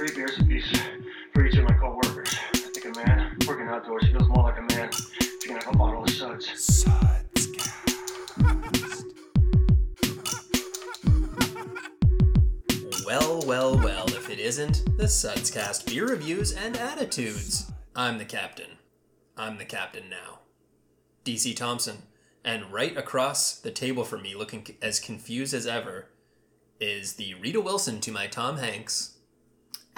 three beers apiece for each of my coworkers. I think a man working outdoors feels more like a man if you can have a bottle of suds. Suds. Well, well, well, if it isn't the Sudscast beer reviews and attitudes. I'm the captain. I'm the captain now. DC Thompson. And right across the table from me, looking as confused as ever, is the Rita Wilson to my Tom Hanks.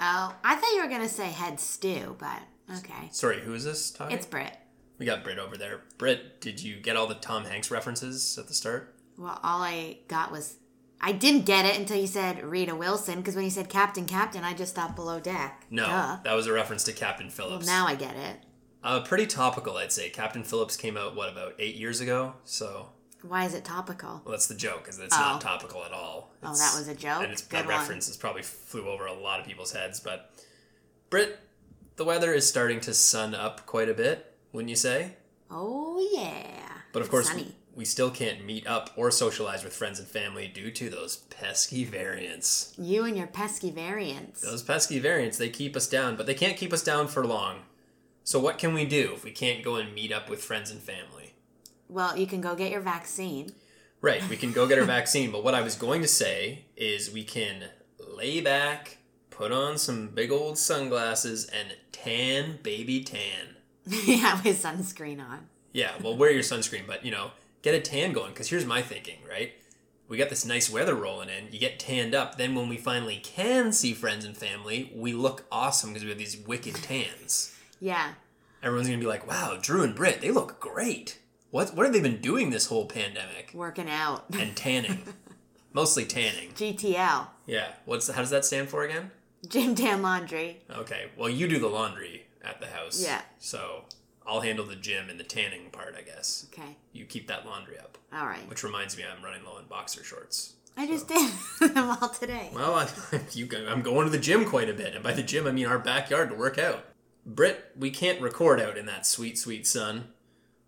Oh, I thought you were gonna say head stew, but okay. Sorry, who is this talking? It's Brit. we got Britt over there. Britt, did you get all the Tom Hanks references at the start? Well, all I got was I didn't get it until you said Rita Wilson because when you said Captain Captain, I just thought below deck. No, Duh. that was a reference to Captain Well, Phillips. now I get it. uh, pretty topical, I'd say. Captain Phillips came out, what, about eight years ago? So Why is it topical? Well, that's the joke, is it's Oh. not topical at all. Oh, that was a joke? And it's, Good that one. reference is probably flew over a lot of people's heads. But, Britt, the weather is starting to sun up quite a bit, wouldn't you say? Oh yeah. But of course, we still can't meet up or socialize with friends and family due to those pesky variants. You and your pesky variants. Those pesky variants, they keep us down, but they can't keep us down for long. So, what can we do if we can't go and meet up with friends and family? Well, you can go get your vaccine. Right, we can go get our vaccine, but what I was going to say is we can lay back, put on some big old sunglasses, and tan baby tan. yeah, with sunscreen on. Yeah, well, wear your sunscreen, but you know, get a tan going, because here's my thinking, right? We got this nice weather rolling in, you get tanned up, then when we finally can see friends and family, we look awesome because we have these wicked tans. Yeah. Everyone's gonna be like, wow, Drew and Britt, they look great. What, what have they been doing this whole pandemic? Working out. And tanning. Mostly tanning. GTL. Yeah. What's how does that stand for again? Gym Tan Laundry. Okay. Well, you do the laundry at the house. Yeah. So I'll handle the gym and the tanning part, I guess. Okay. You keep that laundry up. All right. Which reminds me, I'm running low on boxer shorts. I just did them all today. Well, I, you, I'm going to the gym quite a bit, and by the gym I mean our backyard to work out. Britt, we can't record out in that sweet, sweet sun,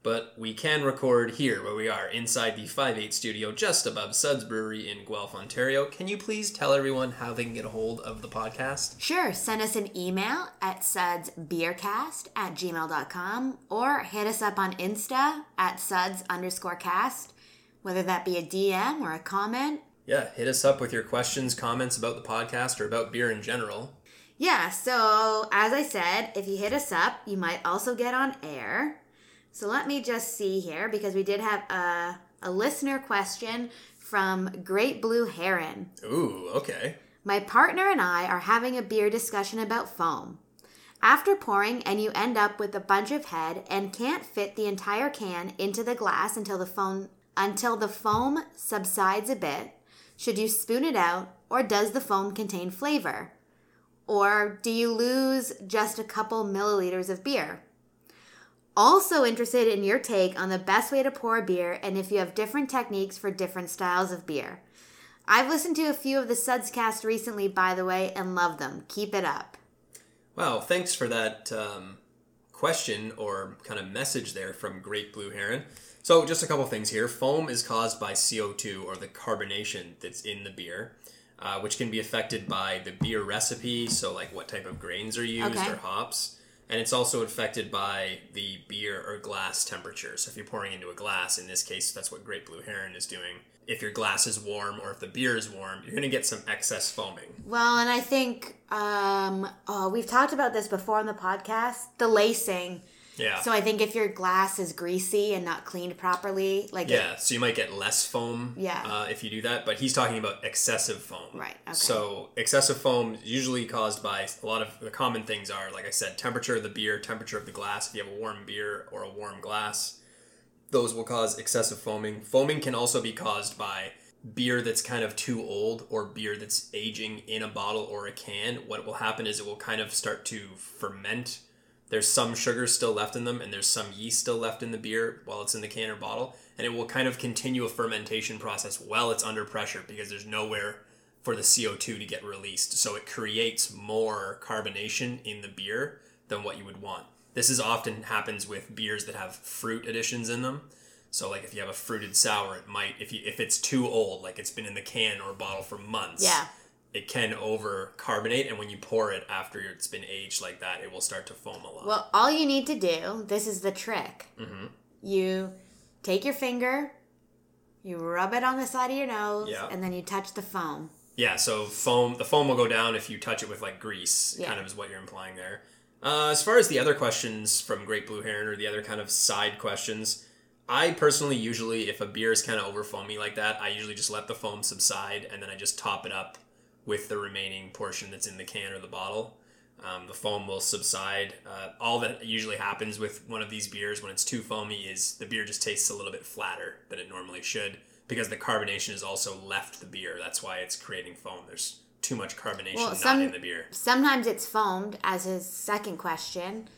but we can record here where we are inside the 5-8 studio just above Suds Brewery in Guelph, Ontario. Can you please tell everyone how they can get a hold of the podcast? Sure, send us an email at sudsbeercast at gmail.com or hit us up on Insta at suds underscore cast, whether that be a DM or a comment. Yeah, hit us up with your questions, comments about the podcast or about beer in general. Yeah, so as I said, if you hit us up, you might also get on air. So let me just see here because we did have a, a listener question from Great Blue Heron. Ooh, okay. My partner and I are having a beer discussion about foam. After pouring, and you end up with a bunch of head and can't fit the entire can into the glass until the foam until the foam subsides a bit. Should you spoon it out, or does the foam contain flavor? Or do you lose just a couple milliliters of beer? Also interested in your take on the best way to pour a beer and if you have different techniques for different styles of beer. I've listened to a few of the Sudscast recently, by the way, and love them. Keep it up. Wow, thanks for that um, question or kind of message there from Great Blue Heron. So, just a couple things here. Foam is caused by CO2 or the carbonation that's in the beer, uh, which can be affected by the beer recipe, so like what type of grains are used Okay. or hops. And it's also affected by the beer or glass temperature. So, if you're pouring into a glass, in this case, that's what Great Blue Heron is doing. If your glass is warm or if the beer is warm, you're going to get some excess foaming. Well, and I think um, oh, we've talked about this before on the podcast the lacing. Yeah. So I think if your glass is greasy and not cleaned properly, like it- Yeah, so you might get less foam Yeah. uh, if you do that, but he's talking about excessive foam. Right, okay. So excessive foam is usually caused by a lot of the common things are, like I said, temperature of the beer, temperature of the glass. If you have a warm beer or a warm glass, those will cause excessive foaming. Foaming can also be caused by beer that's kind of too old or beer that's aging in a bottle or a can. What will happen is it will kind of start to ferment. There's some sugar still left in them, and there's some yeast still left in the beer while it's in the can or bottle, and it will kind of continue a fermentation process while it's under pressure because there's nowhere for the CO2 to get released. So it creates more carbonation in the beer than what you would want. This is often happens with beers that have fruit additions in them. So like if you have a fruited sour, it might if you if it's too old, like it's been in the can or bottle for months, Yeah. It can over carbonate, and when you pour it after it's been aged like that, it will start to foam a lot. Well, all you need to do, this is the trick. Mhm. You take your finger, you rub it on the side of your nose, Yeah. and then you touch the foam. Yeah, so foam the foam will go down if you touch it with like grease, Yeah. kind of is what you're implying there. Uh, as far as the other questions from Great Blue Heron or the other kind of side questions, I personally usually if a beer is kind of over foamy like that, I usually just let the foam subside and then I just top it up with the remaining portion that's in the can or the bottle. Um, the foam will subside. Uh, all that usually happens with one of these beers when it's too foamy is the beer just tastes a little bit flatter than it normally should because the carbonation has also left the beer. That's why it's creating foam. There's too much carbonation Well, not in the beer. Sometimes it's foamed, as his second question,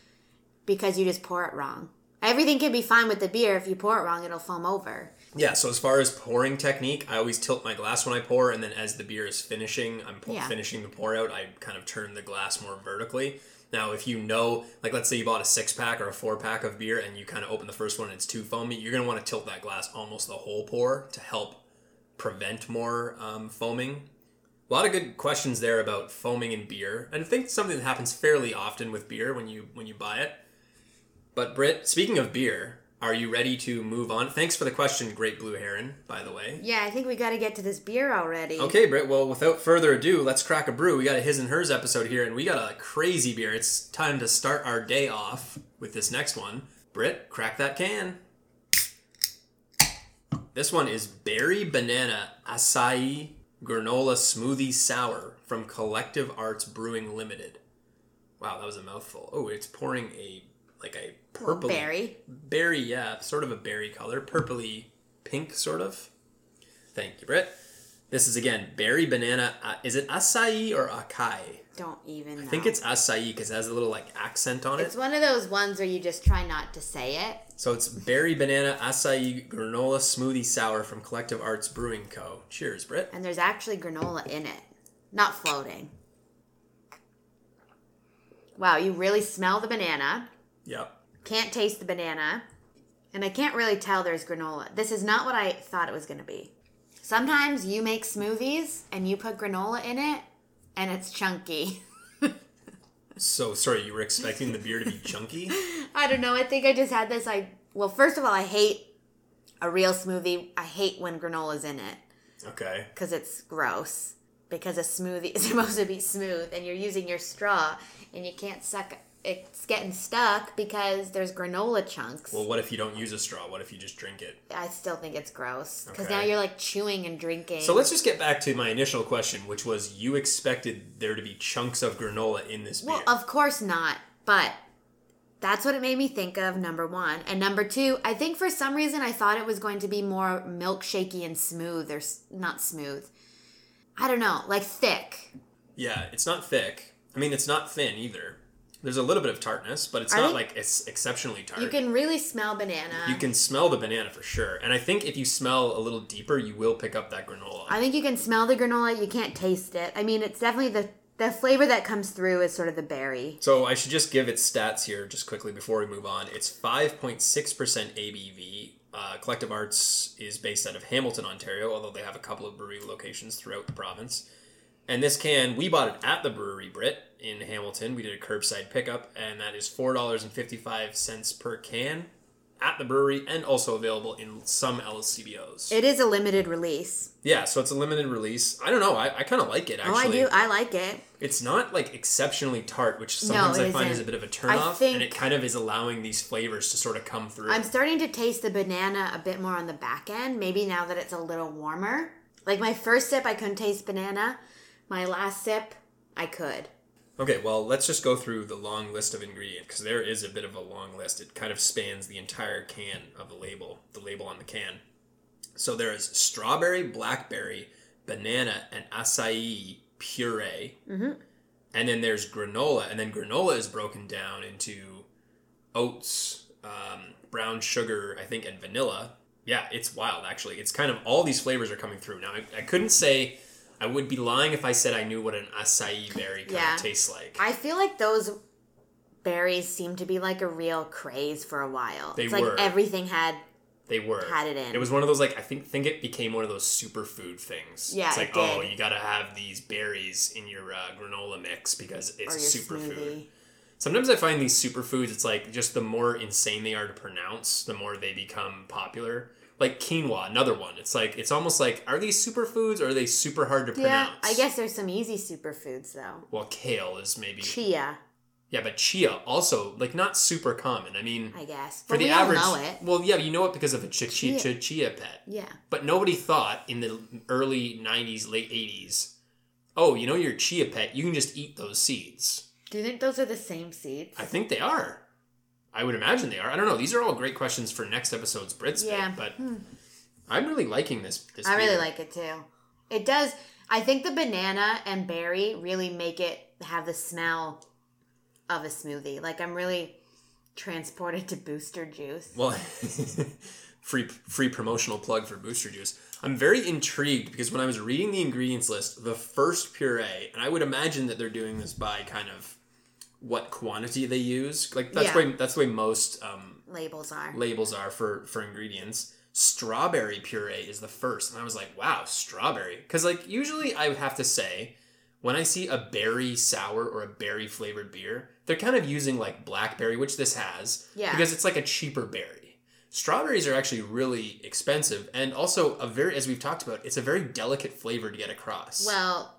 because you just pour it wrong. Everything can be fine with the beer. If you pour it wrong, it'll foam over. Yeah, so as far as pouring technique, I always tilt my glass when I pour, and then as the beer is finishing, I'm pour- Yeah. finishing the pour out, I kind of turn the glass more vertically. Now, if you know, like let's say you bought a six pack or a four pack of beer and you kind of open the first one and it's too foamy, you're going to want to tilt that glass almost the whole pour to help prevent more um, foaming. A lot of good questions there about foaming in beer, and I think it's something that happens fairly often with beer when you when you buy it. But Britt, speaking of beer, are you ready to move on? Thanks for the question, Great Blue Heron, by the way. Yeah, I think we got to get to this beer already. Okay, Britt, well, without further ado, let's crack a brew. We got a his and hers episode here, and we got a crazy beer. It's time to start our day off with this next one. Britt, crack that can. This one is Berry Banana Acai Granola Smoothie Sour from Collective Arts Brewing Limited. Wow, that was a mouthful. Oh, it's pouring a like a purple Berry. berry, yeah, sort of a berry color, purpley pink, sort of. Thank you, Britt. This is again berry banana. Uh, is it acai or acai? Don't even know. I think it's acai because it has a little like accent on it. It's one of those ones where you just try not to say it. So it's berry banana acai granola smoothie sour from Collective Arts Brewing Co. Cheers, Britt. And there's actually granola in it, not floating. Wow, you really smell the banana. Yep. Can't taste the banana. And I can't really tell there's granola. This is not what I thought it was going to be. Sometimes you make smoothies and you put granola in it and it's chunky. So sorry, you were expecting the beer to be chunky? I don't know. I think I just had this. I well, first of all, I hate a real smoothie. I hate when granola's in it Okay. because it's gross. Because a smoothie is supposed to be smooth, and you're using your straw, and you can't suck. It's getting stuck because there's granola chunks. Well, what if you don't use a straw? What if you just drink it? I still think it's gross because Okay. now you're like chewing and drinking. So let's just get back to my initial question, which was you expected there to be chunks of granola in this beer. Well, of course not, but that's what it made me think of. Number one, and number two, I think for some reason I thought it was going to be more milkshakey and smooth, or not smooth. I don't know, like thick. Yeah, it's not thick. I mean, it's not thin either. There's a little bit of tartness, but it's I not like it's exceptionally tart. You can really smell banana. You can smell the banana for sure, and I think if you smell a little deeper, you will pick up that granola. I think you can smell the granola. You can't taste it. I mean, it's definitely the the flavor that comes through is sort of the berry. so I should just give its stats here, just quickly before we move on. It's 5.6% ABV. Uh, Collective Arts is based out of Hamilton, Ontario, although they have a couple of brewery locations throughout the province. And this can, we bought it at the brewery Brit in Hamilton. We did a curbside pickup, and that is four dollars and fifty-five cents per can at the brewery, and also available in some LCBOs. It is a limited release. yeah, so it's a limited release. I don't know. I, I kind of like it actually. Oh, I do. I like it. It's not like exceptionally tart, which sometimes it I find is isn't. a bit of a turnoff, and it kind of is allowing these flavors to sort of come through. I'm starting to taste the banana a bit more on the back end. Maybe now that it's a little warmer. Like my first sip, I couldn't taste banana. My last sip, I could. Okay, well, let's just go through the long list of ingredients because there is a bit of a long list. It kind of spans the entire can of the label, the label on the can. So there is strawberry, blackberry, banana, and acai puree. Mm-hmm. And then there's granola, and then granola is broken down into oats, um, brown sugar, I think, and vanilla. Yeah, it's wild, actually. It's kind of all these flavors are coming through. Now, I, I couldn't say, I would be lying if I said I knew what an acai berry kind Yeah. of tastes like. I feel like those berries seem to be like a real craze for a while. They it's like were. everything had They were had it in. It was one of those like I think think it became one of those superfood things. Yeah, it's like it did. oh you got to have these berries in your uh, granola mix because it's superfood. Sometimes I find these superfoods, it's like just the more insane they are to pronounce, the more they become popular. Like quinoa, another one. It's like it's almost like are these superfoods or are they super hard to Yeah, pronounce? I guess there's some easy superfoods though. Well, kale is maybe Chia, yeah, but chia also like not super common. I mean, I guess. for But the average, well, yeah, you know it because of a ch- chia. Chia. chia pet. Yeah. But nobody thought in the early '90s, late '80s, oh, you know your chia pet, you can just eat those seeds. Do you think those are the same seeds? I think they are. I would imagine they are. I don't know. These are all great questions for next episode's Brits bit, Yeah. but hmm. I'm really liking this. this I really like it too. It does. I think the banana and berry really make it have the smell of a smoothie. Like I'm really transported to Booster Juice. Well, free free promotional plug for Booster Juice. I'm very intrigued because when I was reading the ingredients list, the first puree, and I would imagine that they're doing this by kind of what quantity they use. Like that's Yeah. way that's the way most um, Labels are. labels are for for ingredients. Strawberry puree is the first, and I was like, "Wow, strawberry!" Because like usually I would have to say, when I see a berry sour or a berry flavored beer, they're kind of using like blackberry, which this has, Yeah. because it's like a cheaper berry. Strawberries are actually really expensive, and also a very, as we've talked about, it's a very delicate flavor to get across. Well,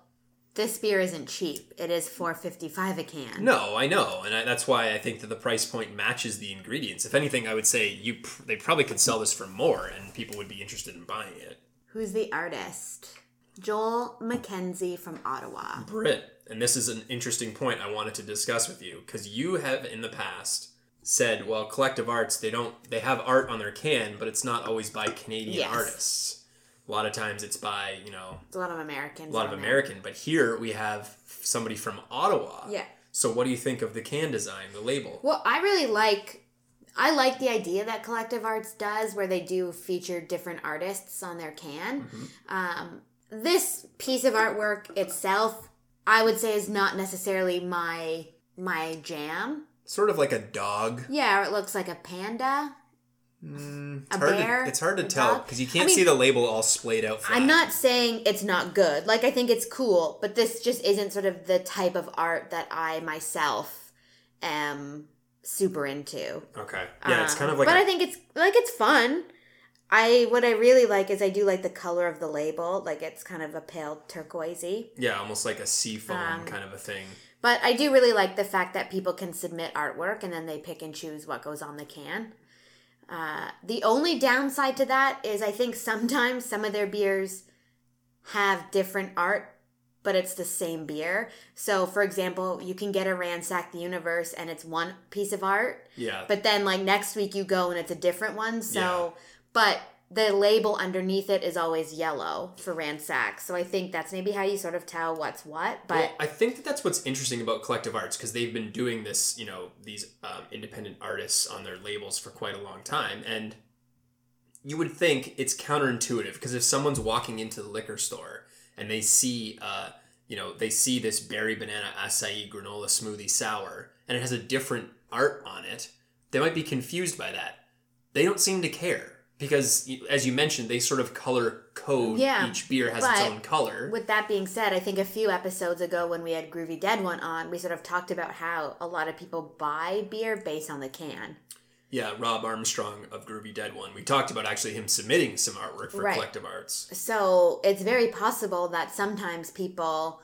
this beer isn't cheap. It is four fifty five a can. No, I know, and I, that's why I think that the price point matches the ingredients. If anything, I would say you pr- they probably could sell this for more, and people would be interested in buying it. Who's the artist? Joel Mackenzie from Ottawa. Brit, and this is an interesting point I wanted to discuss with you because you have in the past said, well, collective arts they don't they have art on their can, but it's not always by Canadian Yes. artists. A lot of times it's by you know It's a lot of Americans. a lot of on there. American, but here we have somebody from Ottawa. Yeah. So what do you think of the can design, the label? Well, I really like I like the idea that Collective Arts does where they do feature different artists on their can. Mm-hmm. Um, this piece of artwork itself, I would say, is not necessarily my my jam. Sort of like a dog. Yeah, or it looks like a panda. It's A hard bear? To, it's hard to tell because you can't I mean- see the label all splayed out. Flat. I'm not saying it's not good. Like I think it's cool, but this just isn't sort of the type of art that I myself am super into. Okay. Yeah, it's Um, kind of like. but a- I think it's like it's fun. I what I really like is I do like the color of the label, like it's kind of a pale turquoisey. yeah, almost like a sea foam Um, kind of a thing. But I do really like the fact that people can submit artwork and then they pick and choose what goes on the can. Uh, the only downside to that is I think sometimes some of their beers have different art, but it's the same beer. So, for example, you can get a Ransack the Universe and it's one piece of art, Yeah. but then like next week you go and it's a different one. So, but the label underneath it is always yellow for Ransack. So I think that's maybe how you sort of tell what's what. But well, I think that that's what's interesting about collective arts because they've been doing this, you know, these um, independent artists on their labels for quite a long time, and you would think it's counterintuitive because if someone's walking into the liquor store and they see, uh, you know, they see this berry banana acai granola smoothie sour and it has a different art on it, they might be confused by that. They don't seem to care because, as you mentioned, they sort of color code. Yeah, each beer has its own color. With that being said, I think a few episodes ago when we had Groovy Dead one on, we sort of talked about how a lot of people buy beer based on the can. Yeah, Rob Armstrong of Groovy Dead One. We talked about actually him submitting some artwork for Right. Collective Arts. So it's very possible that sometimes people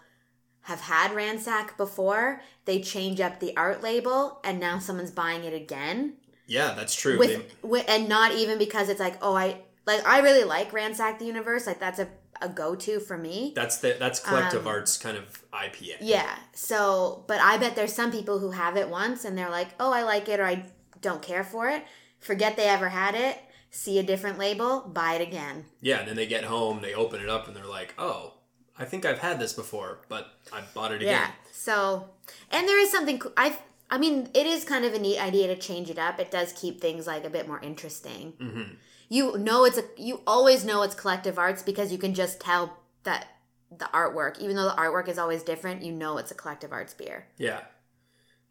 have had Ransack before, they change up the art label, and now someone's buying it again. Yeah, that's true. With, They- with and not even because it's like, oh, I like I really like Ransack the Universe, like that's a, a go to for me. that's the that's Collective Um, Arts kind of IPA. Yeah. So, but I bet there's some people who have it once and they're like, oh, I like it or I don't care for it. Forget they ever had it. See a different label, buy it again. Yeah, and then they get home, they open it up, and they're like, "Oh, I think I've had this before, but I bought it again." Yeah. So, and there is something I. I mean, it is kind of a neat idea to change it up. It does keep things like a bit more interesting. Mm-hmm. You know, it's a. You always know it's collective arts because you can just tell that the artwork, even though the artwork is always different, you know it's a collective arts beer. Yeah.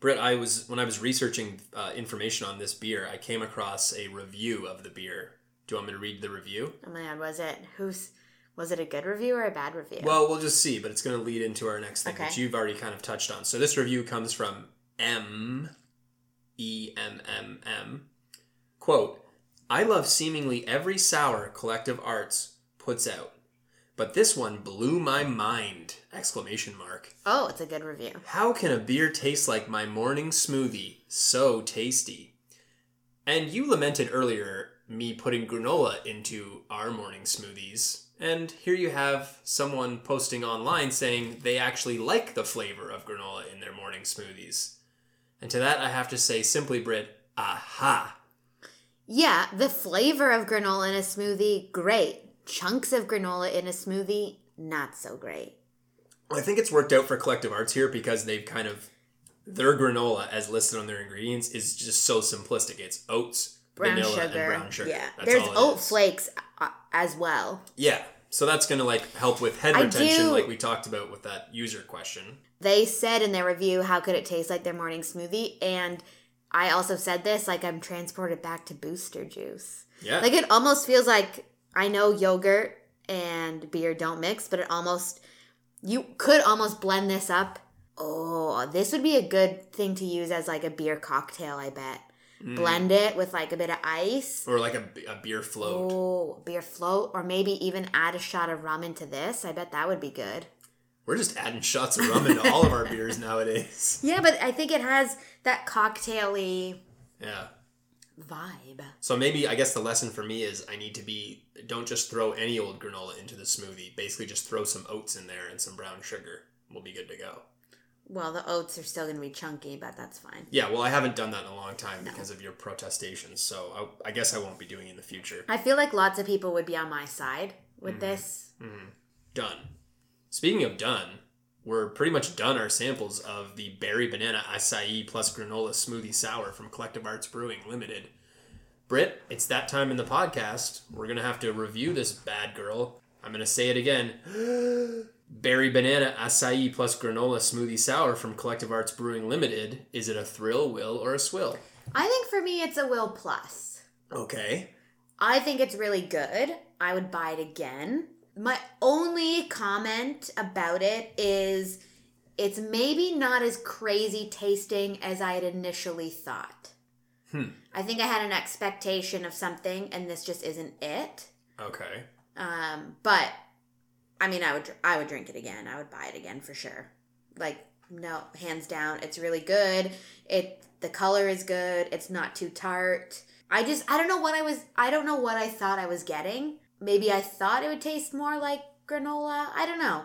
Britt, I was when I was researching uh, information on this beer, I came across a review of the beer Do you want me to read the review? Oh my god, was it who's was it a good review or a bad review? Well, we'll just see, but it's going to lead into our next thing, Okay. which you've already kind of touched on. So this review comes from M E M M M. Quote, I love seemingly every sour Collective Arts puts out, but this one blew my mind! Exclamation mark. oh, it's a good review. How can a beer taste like my morning smoothie? So tasty. And you lamented earlier me putting granola into our morning smoothies. And here you have someone posting online saying they actually like the flavor of granola in their morning smoothies. And to that I have to say simply, Brit, aha. Yeah, the flavor of granola in a smoothie, great. Chunks of granola in a smoothie, not so great. I think it's worked out for Collective Arts here because they've kind of their granola as listed on their ingredients is just so simplistic. It's oats, Brown vanilla, sugar. and brown sugar. Yeah. That's There's oat is. flakes uh, as well. Yeah. So that's gonna like help with head I retention, do- like we talked about with that user question. They said in their review, how could it taste like their morning smoothie? And I also said this, like I'm transported back to booster juice. Yeah. Like it almost feels like I know yogurt and beer don't mix, but it almost you could almost blend this up. Oh, this would be a good thing to use as like a beer cocktail, I bet. Mm. Blend it with like a bit of ice. or like a, a beer float. Oh, beer float, or maybe even add a shot of rum into this. I bet that would be good. We're just adding shots of rum into all of our beers nowadays. Yeah, but I think it has that cocktaily Yeah. vibe. So maybe I guess the lesson for me is I need to be don't just throw any old granola into the smoothie. Basically just throw some oats in there and some brown sugar. We'll be good to go. Well, the oats are still going to be chunky, but that's fine. Yeah, well I haven't done that in a long time because of your protestations, so I, I guess I won't be doing it in the future. I feel like lots of people would be on my side with mm-hmm. this. Mm-hmm. Done. Speaking of done, we're pretty much done our samples of the berry banana acai plus granola smoothie sour from Collective Arts Brewing Limited. Britt, it's that time in the podcast. We're gonna have to review this bad girl. I'm gonna say it again. berry banana acai plus granola smoothie sour from Collective Arts Brewing Limited. Is it a thrill, will, or a swill? I think for me, it's a will plus. Okay. I think it's really good. I would buy it again. My only comment about it is it's maybe not as crazy tasting as I had initially thought. Hmm. I think I had an expectation of something, and this just isn't it. Okay. Um, but I mean, I would I would drink it again. I would buy it again for sure. Like no, hands down, it's really good. It the color is good. It's not too tart. I just I don't know what I was I don't know what I thought I was getting. Maybe I thought it would taste more like granola. I don't know.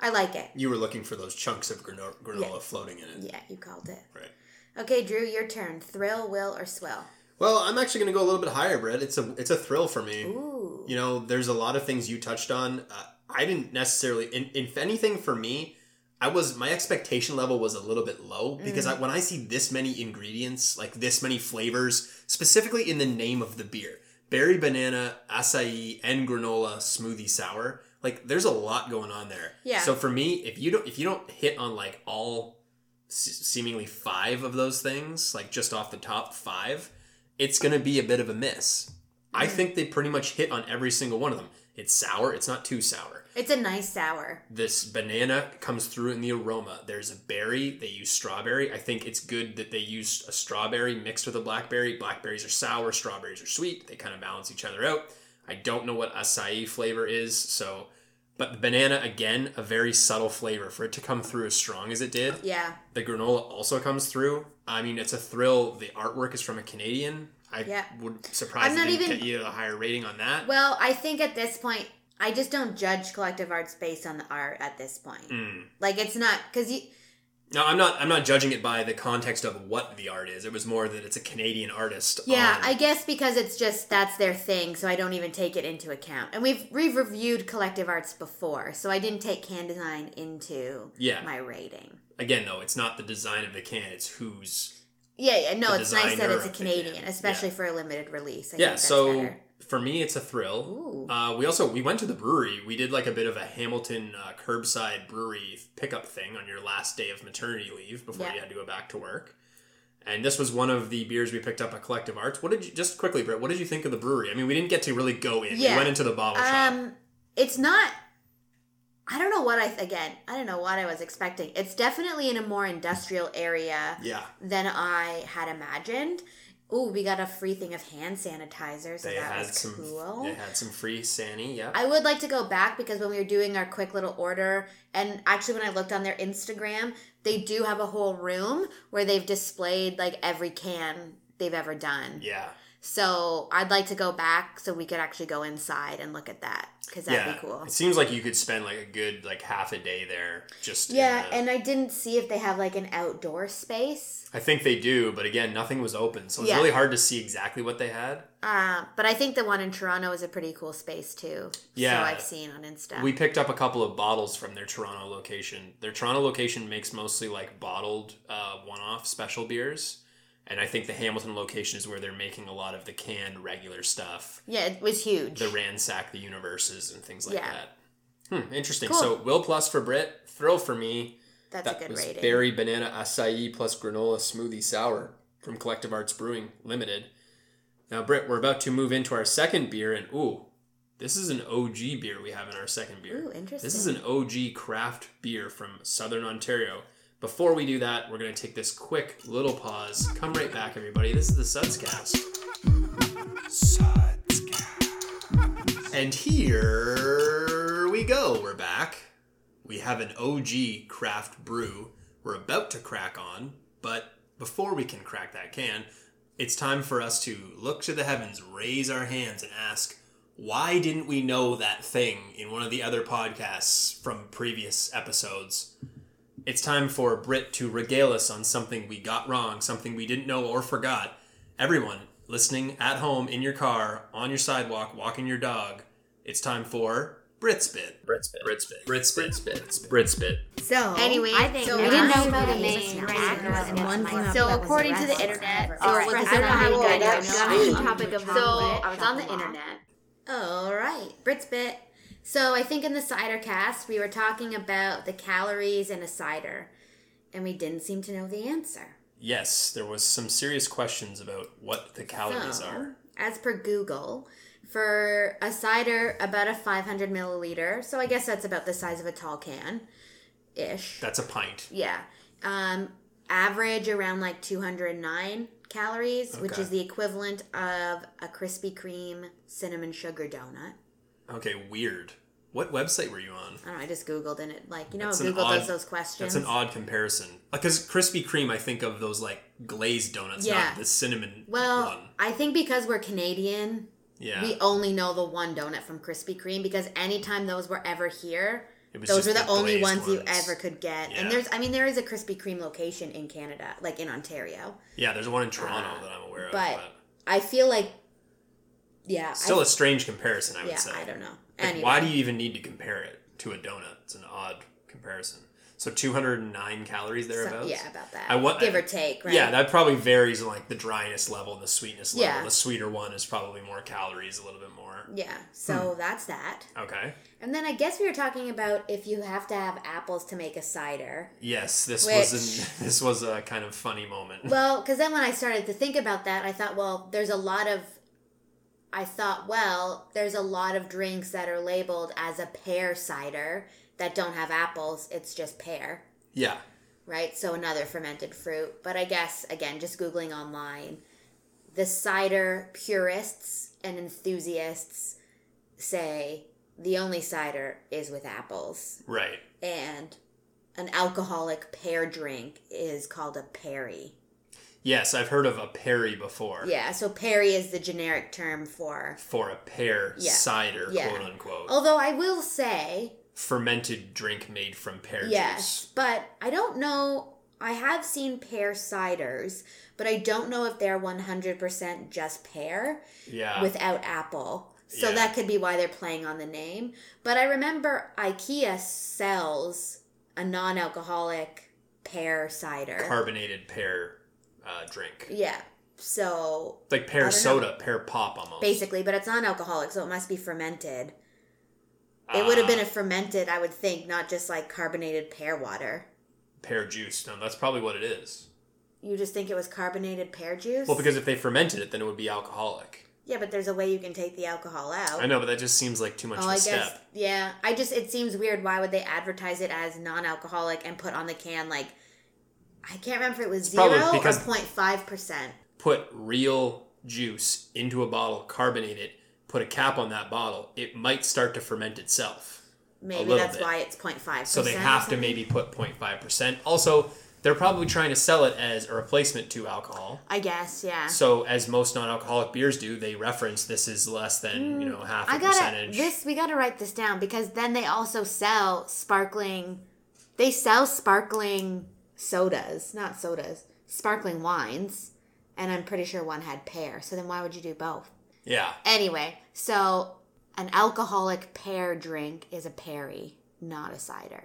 I like it. You were looking for those chunks of grano- granola Yeah. floating in it. Yeah, you called it. Right. Okay, Drew, your turn. Thrill, will, or swill? Well, I'm actually going to go a little bit higher, Brett. It's a it's a thrill for me. Ooh. You know, there's a lot of things you touched on. Uh, I didn't necessarily, in, if anything, for me, I was my expectation level was a little bit low because I, mm. when I see this many ingredients, like this many flavors, specifically in the name of the beer, berry banana, acai, and granola smoothie sour, like there's a lot going on there. Yeah. So for me, if you don't if you don't hit on like all se- seemingly five of those things, like just off the top five, it's going to be a bit of a miss. I mm. think they pretty much hit on every single one of them. It's sour, it's not too sour. It's a nice sour. This banana comes through in the aroma. There's a berry, they use strawberry. I think it's good that they used a strawberry mixed with a blackberry. Blackberries are sour, strawberries are sweet. They kind of balance each other out. I don't know what acai flavor is, so but the banana again, a very subtle flavor for it to come through as strong as it did. Yeah. The granola also comes through. I mean, it's a thrill. The artwork is from a Canadian. I Yeah. would surprise I'm not even- get you a higher rating on that. Well, I think at this point, I just don't judge collective arts based on the art at this point. Mm. Like it's not because you. No, I'm not. I'm not judging it by the context of what the art is. It was more that it's a Canadian artist. Yeah, on- I guess because it's just that's their thing, so I don't even take it into account. And we've we've reviewed collective arts before, so I didn't take can design into Yeah. my rating. Again, though, it's not the design of the can. It's who's. Yeah, yeah, no, it's nice that it's a Canadian, especially Yeah. for a limited release. I yeah. So better. For me, it's a thrill. Uh, we also we went to the brewery. We did like a bit of a Hamilton uh, curbside brewery pickup thing on your last day of maternity leave before Yeah. you had to go back to work. And this was one of the beers we picked up at Collective Arts. What did you just quickly, Britt? What did you think of the brewery? I mean, we didn't get to really go in. Yeah. We went into the bottle shop. Um, it's not. I don't know what I again. I don't know what I was expecting. It's definitely in a more industrial area Yeah, than I had imagined. Ooh, we got a free thing of hand sanitizer, so they that had was some. cool. They had some free Sani. Yeah. I would like to go back because when we were doing our quick little order, and actually when I looked on their Instagram, they do have a whole room where they've displayed like every can they've ever done. yeah. So I'd like to go back so we could actually go inside and look at that because that'd yeah. be cool. It seems like you could spend like a good like half a day there. Just Yeah, the- and I didn't see if they have like an outdoor space. I think they do, but again, nothing was open, so it's Yeah. really hard to see exactly what they had. Uh, but I think the one in Toronto is a pretty cool space too. Yeah. So I've seen on Insta. We picked up a couple of bottles from their Toronto location. Their Toronto location makes mostly like bottled uh, one-off special beers, and I think the Hamilton location is where they're making a lot of the canned regular stuff, yeah, it was huge. the ransack the universes and things like Yeah. that. Hmm, interesting. Cool. So Will plus for Brit, thrill for me. That's that a good was rating. berry banana acai plus granola smoothie sour from Collective Arts Brewing Limited. Now, Britt, we're about to move into our second beer, and ooh, this is an OG beer we have in our second beer. Ooh, interesting. This is an OG craft beer from Southern Ontario. Before we do that, we're going to take this quick little pause. Come right back, everybody. This is the Sudscast. Sudscast. And here we go. We're back. We have an OG craft brew we're about to crack on, but before we can crack that can, it's time for us to look to the heavens, raise our hands, and ask, why didn't we know that thing in one of the other podcasts from previous episodes? It's time for Brit to regale us on something we got wrong, something we didn't know or forgot. Everyone listening at home, in your car, on your sidewalk, walking your dog, it's time for Brit Spit. Brit Spit. Brit Spit. Brit Spit. Brit Spit. Brit Spit. So Anyway, I think so we we didn't know about the name. name, right? right? And one came So according to the internet, All or right, was I don't know how it you good? guys got on on the topic of So I was on the internet. All right, Britspit. So I think in the cider cast we were talking about the calories in a cider, and we didn't seem to know the answer. Yes, there was some serious questions about what the calories So, are. as per Google, for a cider about a 500 milliliter, so I guess that's about the size of a tall can, ish. That's a pint. Yeah. Um, average around like 209 calories, which is the equivalent of a Krispy Kreme cinnamon sugar donut. Okay, weird. What website were you on? I don't know, I just Googled and it, like, you know, That's an Google odd- does those questions. That's an odd comparison. Because Krispy Kreme, I think of those like glazed donuts, Yeah. not the cinnamon well, one. I think because we're Canadian, Yeah, we only know the one donut from Krispy Kreme because anytime those were ever here, it was those just were the, only glazed ones, you ever could get. Yeah. And there's, I mean, there is a Krispy Kreme location in Canada, like in Ontario. Yeah, there's one in Toronto Uh, that I'm aware of. But I feel like, yeah, still I, a strange comparison, I would yeah, say. I don't know. Like, Anyway, Why do you even need to compare it to a donut? It's an odd comparison. So 209 calories So- thereabouts. yeah, about that. I want Give or take, right? Yeah, that probably varies in like the dryness level and the sweetness level. Yeah. The sweeter one is probably more calories, a little bit more. Yeah, so Hmm. that's that. Okay. And then I guess we were talking about if you have to have apples to make a cider. Yes, this Which- was an, this was a kind of funny moment. Well, because then when I started to think about that, I thought, well, there's a lot of. I thought, well, there's a lot of drinks that are labeled as a pear cider that don't have apples. It's just pear, yeah. right? So another fermented fruit. But I guess, again, just Googling online, the cider purists and enthusiasts say the only cider is with apples. Right. And an alcoholic pear drink is called a perry. Yes, I've heard of a perry before. Yeah, so perry is the generic term for. For a pear Yeah. cider, Yeah. quote unquote. Although I will say, Fermented drink made from pear yes, juice. but I don't know. I have seen pear ciders, but I don't know if they're 100% just pear Yeah. without apple. So Yeah. that could be why they're playing on the name. But I remember IKEA sells a non alcoholic pear cider. carbonated pear uh, drink. yeah. So Like pear soda, pear pop almost. basically, but it's non alcoholic, so it must be fermented. It would have been Ah, a fermented, I would think, not just like carbonated pear water. pear juice. No, that's probably what it is. You just think it was carbonated pear juice? Well, because if they fermented it, then it would be alcoholic. yeah, but there's a way you can take the alcohol out. I know, but that just seems like too much Oh, of a I step. guess. Yeah, I just it seems weird. Why would they advertise it as non-alcoholic and put on the can like? I can't remember if it was probably zero or 0.5 percent. Put real juice into a bottle, carbonate it, put a cap on that bottle. It might start to ferment itself. Maybe that's bit. why it's 0.5. So they have to maybe put 0.5%. Also, they're probably trying to sell it as a replacement to alcohol. I guess, yeah. So, as most non-alcoholic beers do, they reference this is less than you know half a Mm, gotta percentage. this. We gotta write this down because then they also sell sparkling. They sell sparkling sodas, not sodas, sparkling wines, and I'm pretty sure one had pear. So then why would you do both? yeah, Anyway, so an alcoholic pear drink is a perry, not a cider.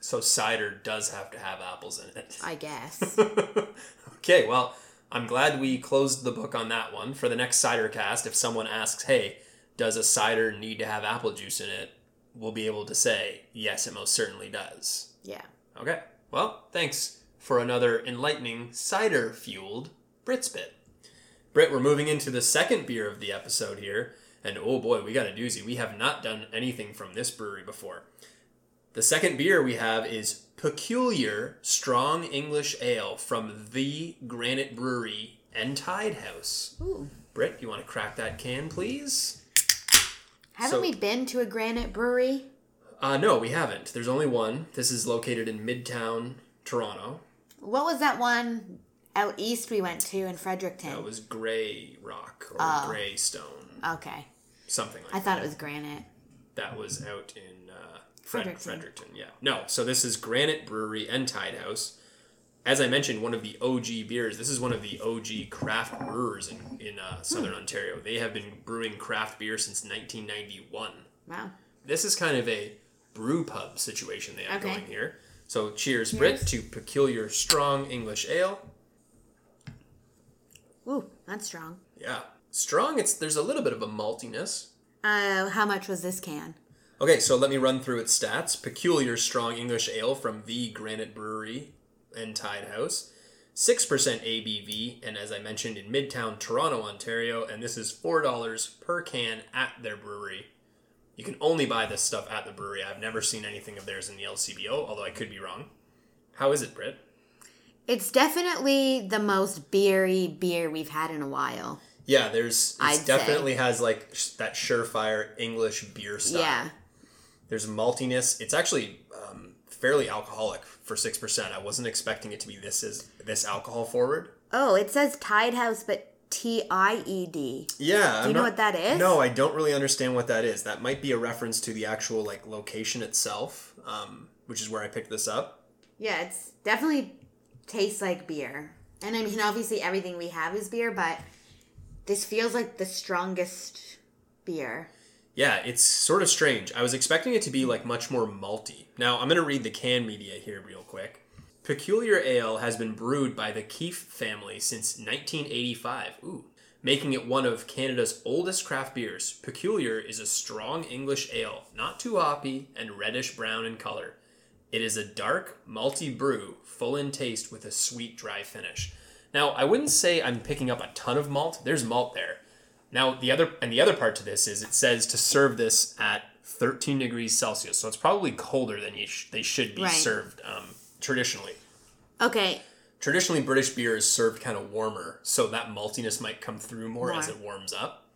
so cider does have to have apples in it. I guess. okay, well, I'm glad we closed the book on that one. For the next cider cast, if someone asks, "Hey, does a cider need to have apple juice in it?" we'll be able to say, "Yes, it most certainly does." yeah. Okay. Well, thanks for another enlightening cider fueled Brits bit. Britt, we're moving into the second beer of the episode here, and oh boy, we got a doozy. We have not done anything from this brewery before. The second beer we have is Peculiar Strong English Ale from the Granite Brewery and Tied House. Ooh. Britt, you want to crack that can, please? Haven't So- we been to a granite brewery? Uh, no, we haven't. There's only one. This is located in Midtown, Toronto. What was that one out east we went to in Fredericton? That was Gray Rock or Oh. Gray Stone, okay. something like that. I that. thought it was granite. That was out in uh, Fred- Fredericton. Fredericton. Yeah. No, so this is Granite Brewery and Tied House. As I mentioned, one of the OG beers. This is one of the OG craft brewers in, in uh, Southern Hmm. Ontario. They have been brewing craft beer since 1991. Wow. This is kind of a brew pub situation they have Okay. going here. So cheers, Brit, to Peculiar Strong English Ale. Ooh, that's strong. Yeah. Strong, it's there's a little bit of a maltiness. Uh, how much was this can? Okay, so let me run through its stats. Peculiar strong English ale from the Granite Brewery and Tied House. 6% ABV, and as I mentioned, in Midtown Toronto, Ontario, and this is $4 per can at their brewery. You can only buy this stuff at the brewery. I've never seen anything of theirs in the LCBO, although I could be wrong. How is it, Britt? It's definitely the most beery beer we've had in a while. Yeah, there's it I'd say. definitely has like sh- that surefire English beer style. Yeah. There's maltiness. It's actually um, fairly alcoholic for six percent. I wasn't expecting it to be this is this alcohol forward. Oh, it says Tied House, but T I E D. Yeah, Do you know what that is? No, I don't really understand what that is. That might be a reference to the actual like location itself, um, which is where I picked this up. Yeah, it's definitely tastes like beer. And I mean, obviously, everything we have is beer, but this feels like the strongest beer. Yeah, it's sort of strange. I was expecting it to be like much more malty. Now, I'm going to read the can media here real quick. Peculiar Ale has been brewed by the Keefe family since 1985. Ooh. Making it one of Canada's oldest craft beers. Peculiar is a strong English ale, not too hoppy and reddish brown in color. It is a dark, malty brew, full in taste with a sweet, dry finish. Now, I wouldn't say I'm picking up a ton of malt. There's malt there. Now, the other and the other part to this is it says to serve this at 13 degrees Celsius, so it's probably colder than you sh- they should be Right. served um, traditionally. Okay, Traditionally, British beer is served kind of warmer, so that maltiness might come through more, as it warms up.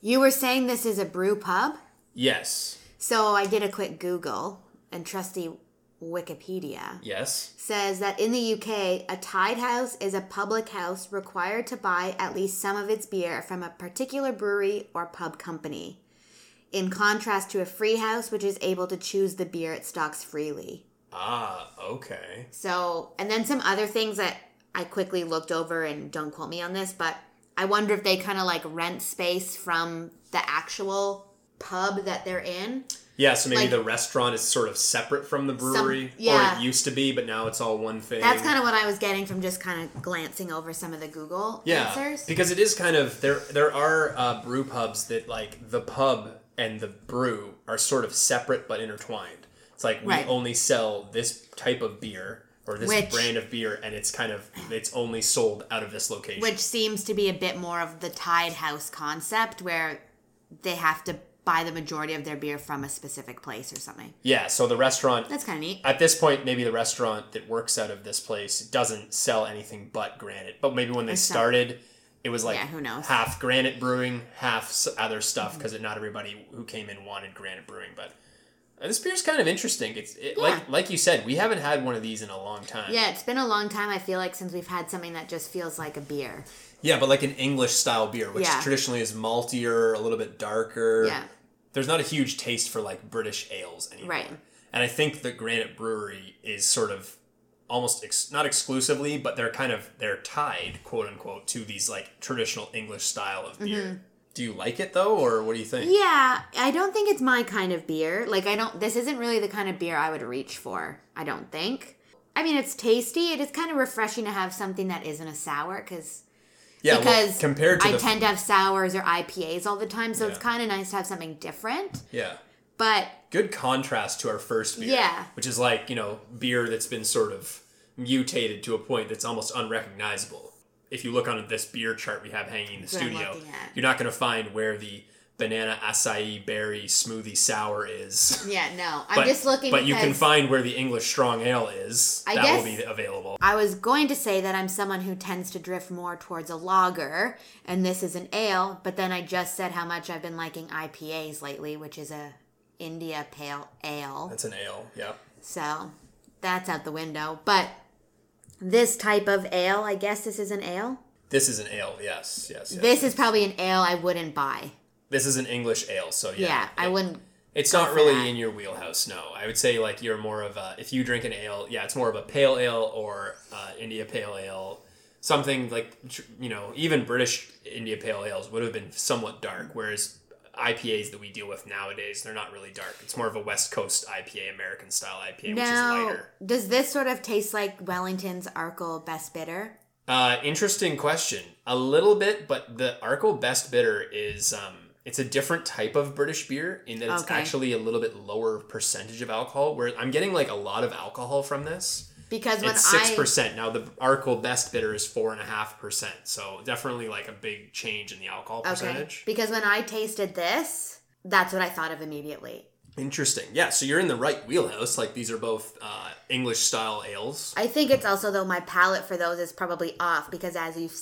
you were saying this is a brew pub? Yes, So I did a quick Google, and trusty Wikipedia yes, says that in the UK, a Tied House is a public house required to buy at least some of its beer from a particular brewery or pub company, in contrast to a free house, which is able to choose the beer it stocks freely. Ah, okay, So, and then some other things that I quickly looked over, and don't quote me on this, but I wonder if they kind of like rent space from the actual pub that they're in. yeah. So maybe Like- the restaurant is sort of separate from the brewery, yeah. or it used to be, but now it's all one thing. That's kind of what I was getting from just kind of glancing over some of the Google yeah, answers. because it is kind of there. There are uh, brew pubs that like the pub and the brew are sort of separate but intertwined. It's like we Right. only sell this type of beer or this Which- brand of beer, and it's kind of it's only sold out of this location. Which seems to be a bit more of the Tied House concept where they have to buy the majority of their beer from a specific place or something. yeah, so the restaurant That's kind of neat. at this point, maybe the restaurant that works out of this place doesn't sell anything but granite. But maybe when they started, it was like Yeah, who knows? half granite brewing, half other stuff because not everybody who came in wanted granite brewing. But this beer's kind of interesting. It's it, like like you said, we haven't had one of these in a long time. Yeah, it's been a long time, I feel like, since we've had something that just feels like a beer. Yeah, but like an English style beer, which Yeah. traditionally is maltier, a little bit darker. Yeah. There's not a huge taste for like British ales anymore. Right. And I think the Granite Brewery is sort of almost ex- not exclusively, but they're kind of they're tied, quote unquote, to these like traditional English style of beer. Mm-hmm. Do you like it though, or what do you think? Yeah, I don't think it's my kind of beer. Like, I don't, this isn't really the kind of beer I would reach for, I don't think. I mean, it's tasty. It is kind of refreshing to have something that isn't a sour because Yeah, well, because compared to I the tend to have sours or IPAs all the time, so it's kind of nice to have something different. yeah. But Good contrast to our first beer. Yeah. Which is like, you know, beer that's been sort of mutated to a point that's almost unrecognizable. If you look on this beer chart we have hanging in the studio, you're not going to find where the banana acai berry smoothie sour is. yeah, no, I'm But, just looking. but you can find where the English strong ale is. I that guess- will be available. I was going to say that I'm someone who tends to drift more towards a lager, and this is an ale. But then I just said how much I've been liking IPAs lately, which is a India Pale Ale. That's an ale. yeah. So that's out the window. But this type of ale, I guess this is an ale. This is an ale. Yes. Yes. yes. This is probably an ale I wouldn't buy. This is an English ale. So yeah. Yeah, I wouldn't. It's not really that. in your wheelhouse. No, I would say like you're more of a if you drink an ale, yeah, it's more of a pale ale or uh, India Pale Ale, something like you know even British India Pale ales would have been somewhat dark, whereas IPAs that we deal with nowadays they're not really dark. It's more of a West Coast IPA, American style IPA, which is Now, lighter. does this sort of taste like Wellington's Arkell Best Bitter? Uh, interesting question. A little bit, but the Arkell Best Bitter is um, it's a different type of British beer in that it's Okay. actually a little bit lower percentage of alcohol. Where I'm getting like a lot of alcohol from this. Because when It's six percent now. The Arkell Best Bitter is four and a half percent. So definitely like a big change in the alcohol okay, percentage. because when I tasted this, that's what I thought of immediately. Interesting. Yeah. So you're in the right wheelhouse. Like these are both uh, English style ales. I think it's also though my palate for those is probably off because as you've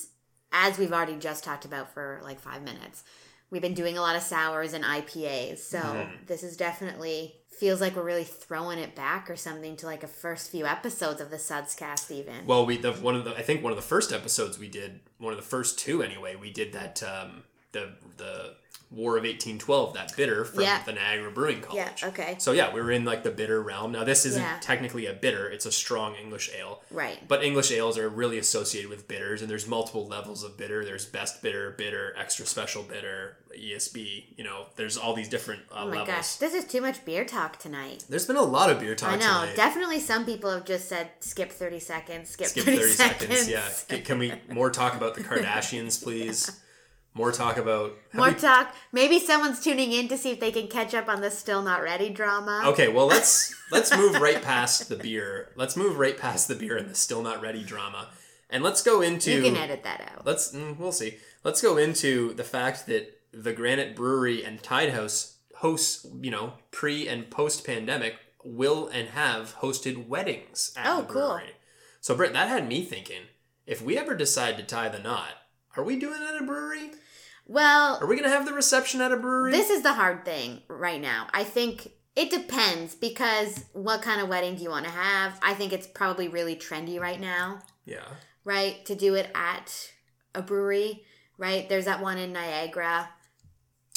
as we've already just talked about for like five minutes, we've been doing a lot of sours and IPAs. So Mm-hmm. this is definitely feels like we're really throwing it back or something to like a first few episodes of the Sudscast even. Well, we the one of the I think one of the first episodes we did one of the first two anyway. We did that um, the the War of eighteen twelve that bitter from Yeah. the Niagara Brewing College. yeah. Okay. So yeah, we were in like the bitter realm. Now this isn't Yeah. technically a bitter; it's a strong English ale. Right. But English ales are really associated with bitters, and there's multiple levels of bitter. There's best bitter, bitter, extra special bitter, ESB. You know, there's all these different uh, Oh my levels. gosh, this is too much beer talk tonight. There's been a lot of beer talk I know. tonight. Definitely, some people have just said skip thirty seconds. Skip, Skip 30, 30 seconds. seconds. Yeah. Can- Can we more talk about the Kardashians, please? More talk about. More we- talk. Maybe someone's tuning in to see if they can catch up on the still not ready drama. Okay, well let's let's move right past the beer. Let's move right past the beer and the still not ready drama, and let's go into. You can edit that out. Let's mm, we'll see. Let's go into the fact that the Granite Brewery and Tied House hosts, you know, pre and post pandemic, will and have hosted weddings at Oh, the cool. brewery. So, Britt, that had me thinking: if we ever decide to tie the knot, are we doing it at a brewery? Well, Are we gonna have the reception at a brewery? this is the hard thing right now. I think it depends because what kind of wedding do you want to have? I think it's probably really trendy right now, yeah. right? To do it at a brewery, right? There's that one in Niagara.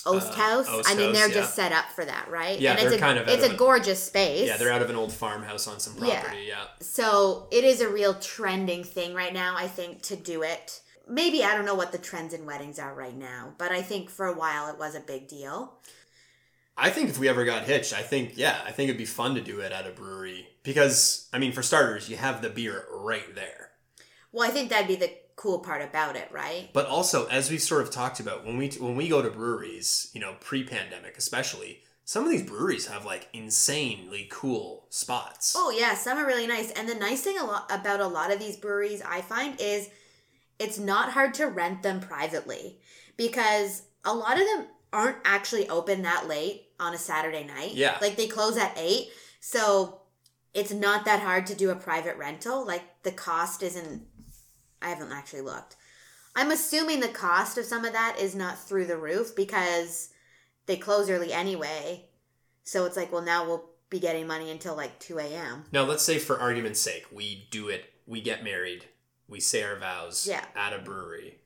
Oast Uh, House. Oast I mean, they're yeah. just set up for that, right? Yeah, and it's they're a, kind of it's a an- gorgeous space. Yeah, they're out of an old farmhouse on some Yeah. property. Yeah. So it is a real trending thing right now, I think, to do it. Maybe I don't know what the trends in weddings are right now, but I think for a while it was a big deal. I think if we ever got hitched, I think yeah, I think it'd be fun to do it at a brewery because I mean, for starters, you have the beer right there. Well, I think that'd be the cool part about it, right? But also, as we sort of talked about, when we when we go to breweries, you know, pre-pandemic especially, Some of these breweries have like insanely cool spots. Oh yeah, some are really nice. And the nice thing a lot about a lot of these breweries I find is it's not hard to rent them privately because a lot of them aren't actually open that late on a Saturday night. Yeah. Like they close at 8. So it's not that hard to do a private rental. Like the cost isn't I haven't actually looked. I'm assuming the cost of some of that is not through the roof because they close early anyway. So it's like, well, now we'll be getting money until like 2 a.m. Now, let's say for argument's sake, we do it, we get married, we say our vows Yeah. at a brewery.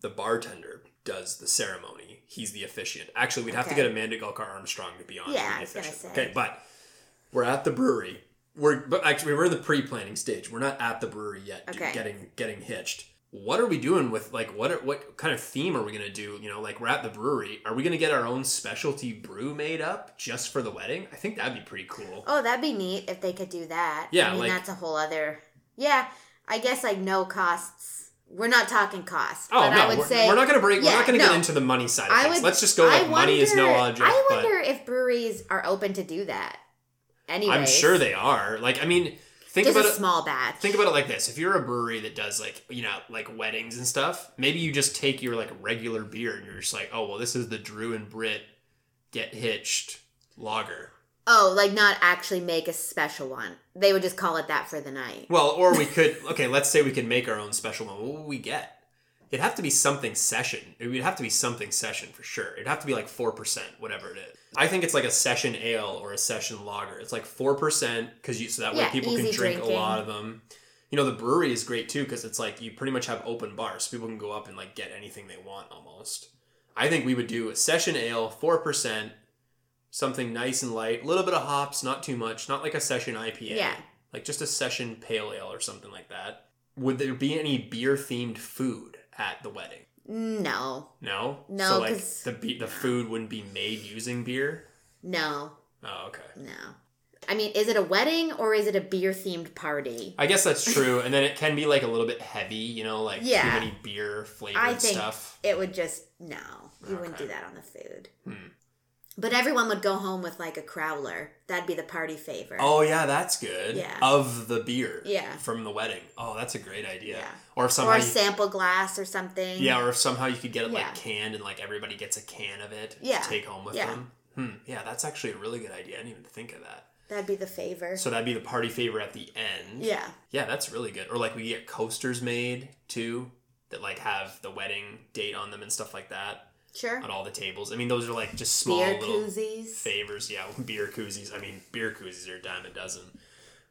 The bartender does the ceremony. He's the officiant. Actually, we'd have to get Amanda Gulkar Armstrong to be on. Yeah, I was gonna say. Okay, but we're at the brewery. We're but actually we're in the pre-planning stage. We're not at the brewery yet. Okay. Getting getting hitched. What are we doing with like what are, what kind of theme are we gonna do? You know, like we're at the brewery. Are we gonna get our own specialty brew made up just for the wedding? I think that'd be pretty cool. Oh, that'd be neat if they could do that. Yeah, I mean, like- that's a whole other. Yeah, I guess like no costs. We're not talking costs. Oh but no, I would we're, say we're not gonna break. we're not gonna no. get into the money side of I things. would. Let's just go like money is no object. I wonder if breweries are open to do that. Anyways, I'm sure they are. Like, I mean, think Just about a it. small batch. Think about it like this: if you're a brewery that does like you know like weddings and stuff, maybe you just take your like regular beer and you're just like, oh well, this is the Drew and Brit get hitched lager. Oh, like not actually make a special one. They would just call it that for the night. Well, or we could okay, let's say we could make our own special one. What would we get? It'd have to be something session. It would have to be something session for sure. It'd have to be like four percent, whatever it is. I think it's like a session ale or a session lager. It's like four percent because you so that way Yeah, people can drink drinking. a lot of them. You know, the brewery is great too because it's like you pretty much have open bars. So people can go up and like get anything they want almost. I think we would do a session ale, four percent, something nice and light, a little bit of hops, not too much, not like a session IPA. Yeah. Like just a session pale ale or something like that. Would there be any beer themed food at the wedding? No, No. No, So like the be- the food wouldn't be made using beer. no, Oh, okay. no. I mean, is it a wedding or is it a beer themed party? I guess that's true, and then it can be like a little bit heavy, you know, like Yeah. too many beer flavored stuff. it would just no. You wouldn't do that on the food. Hmm. But everyone would go home with like a crowler. That'd be the party favor. Oh yeah, that's good. Yeah. Of the beer. Yeah. From the wedding. Oh, that's a great idea. Yeah. Or if or a you, sample glass or something. yeah, or if somehow you could get it Yeah. like canned and like everybody gets a can of it Yeah. to take home with Yeah. them. Hmm. Yeah, that's actually a really good idea. I didn't even think of that. That'd be the favor. So that'd be the party favor at the end. yeah. Yeah, that's really good. Or like we get coasters made too that like have the wedding date on them and stuff like that Sure. on all the tables. I mean, those are like just small Beer little koozies. favors. Yeah, beer koozies. I mean, beer koozies are a dime a dozen.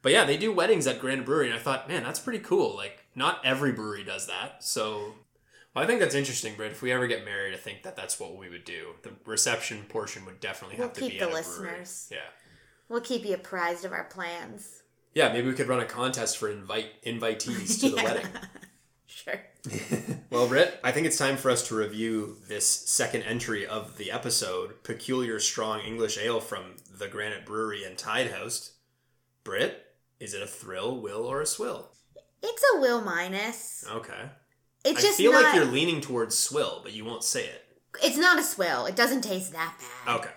But yeah, they do weddings at Grand Brewery, and I thought, man, that's pretty cool. Like, not every brewery does that. So, well, I think that's interesting, Britt. If we ever get married, I think that that's what we would do. The reception portion would definitely have We'll to keep be the at listeners. Yeah. We'll keep you apprised of our plans. Yeah, maybe we could run a contest for invite invitees to the Yeah. wedding. Sure. Well, Britt, I think it's time for us to review this second entry of the episode, Peculiar Strong English Ale from the Granite Brewery and Tied House. Britt, is it a thrill, will, or a swill? It's a will minus. Okay. It's I just feel not. like you're leaning towards swill, but you won't say it. it's not a swill. It doesn't taste that bad. Okay.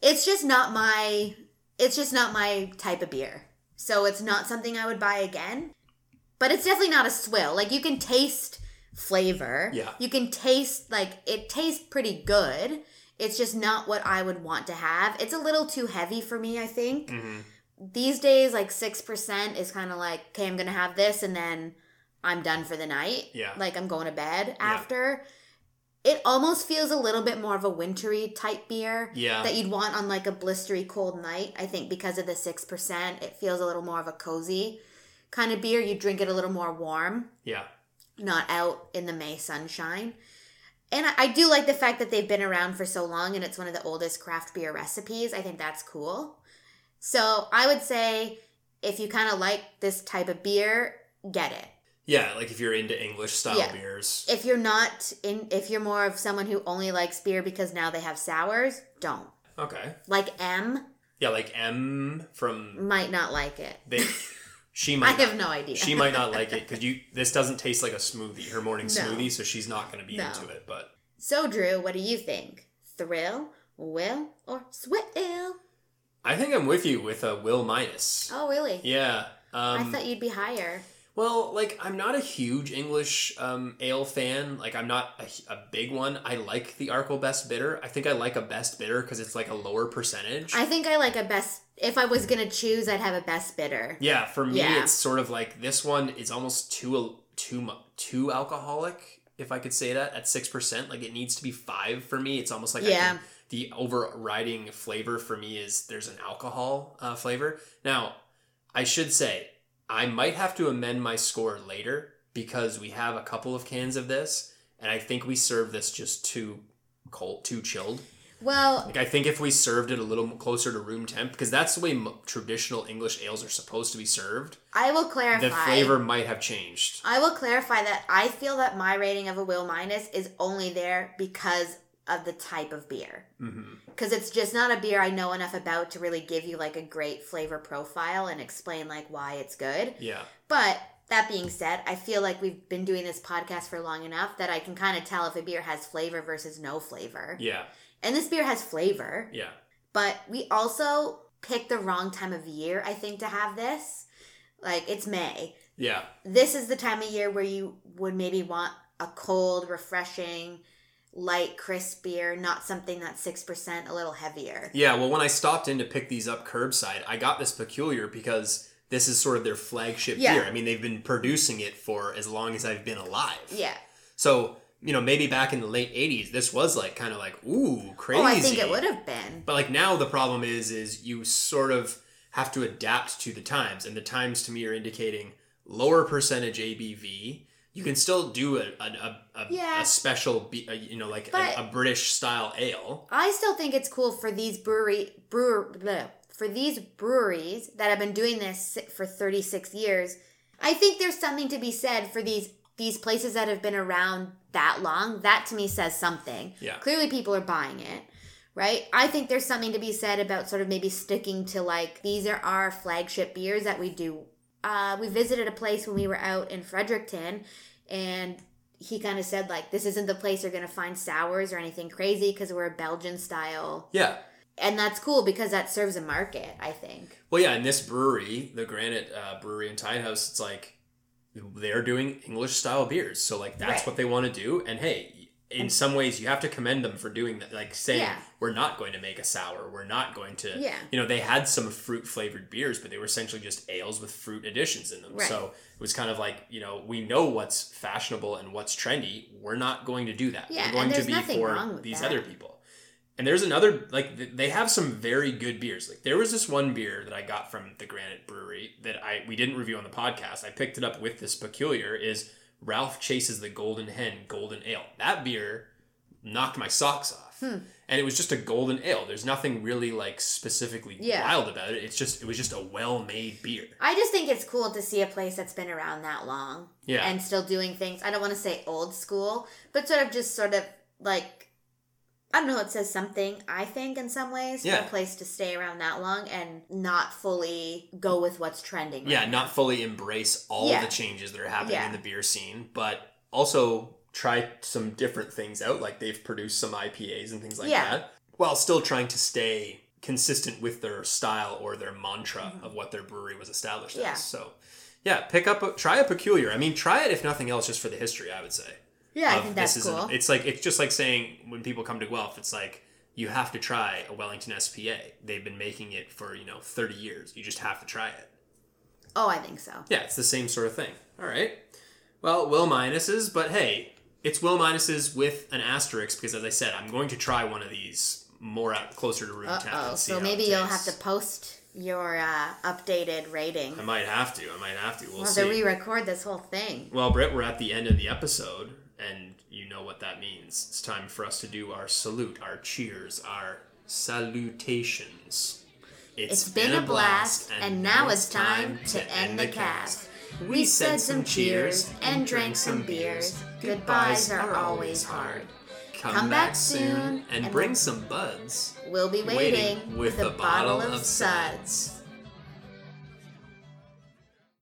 It's just not my. It's just not my type of beer. So it's not something I would buy again. But it's definitely not a swill. Like you can taste flavor. Yeah. You can taste like it tastes pretty good. It's just not what I would want to have. It's a little too heavy for me, I think. hmm these days like 6% is kind of like okay i'm gonna have this and then i'm done for the night Yeah. like i'm going to bed after it almost feels a little bit more of a wintry type beer Yeah. that you'd want on like a blistery cold night i think because of the 6% it feels a little more of a cozy kind of beer you drink it a little more warm Yeah. not out in the may sunshine and I- I do like the fact that they've been around for so long and it's one of the oldest craft beer recipes. I think that's cool. So I would say if you kind of like this type of beer, get it. Yeah, like if you're into English style Yeah. beers. If you're not in, if you're more of someone who only likes beer because now they have sours, don't. Okay. Like M Yeah, like M from might not like it. they she I might have not- no idea. She might not like it because you. This doesn't taste like a smoothie, her morning No. smoothie, so she's not going to be No. into it. But So Drew, what do you think? Thrill Will or Swill? I think I'm with you with a will minus. Oh, really? Yeah. Um, I thought you'd be higher. Well, like I'm not a huge English um, ale fan. Like I'm not a, a big one. I like the Arkell Best Bitter. I think I like a Best Bitter because it's like a lower percentage. I think I like a best. If I was gonna choose, I'd have a best bitter. yeah, for me, Yeah. it's sort of like this one is almost too too too alcoholic, if I could say that, at six percent. Like it needs to be five for me. It's almost like I Yeah. can, the overriding flavor for me is there's an alcohol uh, flavor. Now, I should say I might have to amend my score later because we have a couple of cans of this, and I think we serve this just too cold, too chilled. Well, Like I think if we served it a little closer to room temp, because that's the way mo- traditional English ales are supposed to be served, I will clarify. the flavor might have changed. I will clarify that I feel that my rating of a Will minus is only there because of the type of beer. Mm-hmm. Because it's just not a beer I know enough about to really give you like a great flavor profile and explain like why it's good. Yeah, But that being said, I feel like we've been doing this podcast for long enough that I can kind of tell if a beer has flavor versus no flavor. yeah, And this beer has flavor, yeah, but we also picked the wrong time of year, I think, to have this. Like, it's May. yeah, This is the time of year where you would maybe want a cold, refreshing, light, crisp beer, not something that's 6%, a little heavier. yeah. Well, when I stopped in to pick these up curbside, I got this peculiar because this is sort of their flagship Yeah. beer. I mean, they've been producing it for as long as I've been alive. Yeah. So you know, maybe back in the late '80s, this was like kind of like ooh crazy. Oh, I think it would have been. But like now, the problem is, is you sort of have to adapt to the times, and the times to me are indicating lower percentage ABV. You can still do a a, a, a, Yeah. a special, be, you know, like a, a British style ale. I still think it's cool for these brewery brewer bleh, for these breweries that have been doing this for 36 years. I think there's something to be said for these these places that have been around that long. That to me says something. Yeah. Clearly people are buying it. Right? I think there's something to be said about sort of maybe sticking to like these are our flagship beers that we do. Uh, we visited a place when we were out in Fredericton and he kind of said like this isn't the place you're going to find sours or anything crazy because we're a belgian style Yeah. and that's cool because that serves a market i think Well, yeah, in this brewery, the Granite uh, Brewery in Tied House, it's like they're doing English style beers. So like that's Right. what they want to do. And hey, in some ways, you have to commend them for doing that. Like saying Yeah. we're not going to make a sour. We're not going to. Yeah. You know, they had some fruit flavored beers, but they were essentially just ales with fruit additions in them. Right. So it was kind of like you know we know what's fashionable and what's trendy. We're not going to do that. Yeah, we're going to be for these that. other people. And there's another like they have some very good beers. Like there was this one beer that I got from the Granite Brewery that I we didn't review on the podcast. I picked it up with this peculiar is Ralph Chase's the Golden Hen Golden Ale. That beer knocked my socks off. Hmm. And it was just a golden ale. There's nothing really like specifically Yeah. wild about it. It's just it was just a well-made beer. i just think it's cool to see a place that's been around that long Yeah. and still doing things i don't want to say old school but sort of just sort of like I don't know, it says something, I think, in some ways, for a place to stay around that long and not fully go with what's trending. right yeah, now. not fully embrace all Yeah. the changes that are happening Yeah. in the beer scene, but also try some different things out. Like they've produced some IPAs and things like Yeah. that, while still trying to stay consistent with their style or their mantra of what their brewery was established Mm-hmm. Yeah. as. So, yeah, pick up, a, try a peculiar. I mean, try it if nothing else, just for the history. I would say. Yeah, I think that's this cool. it's like it's just like saying when people come to Guelph, it's like you have to try a Wellington SPA. They've been making it for you know thirty years. You just have to try it. oh, I think so. Yeah, it's the same sort of thing. All right. Well, will minuses, but hey, it's will minuses with an asterisk because, as I said, I'm going to try one of these more out closer to room Uh temp. oh. So maybe you'll have to post your uh, updated rating. I might have to. I might have to. We'll We'll have see. to re-record this whole thing. Well, Britt, we're at the end of the episode, and you know what that means. It's time for us to do our salute, our cheers, our salutations. It's been a blast, and now it's time to end the cast. We said some cheers and drank some beers. Goodbyes are always hard. Come back soon and bring some buds. We'll be waiting, with a bottle of suds.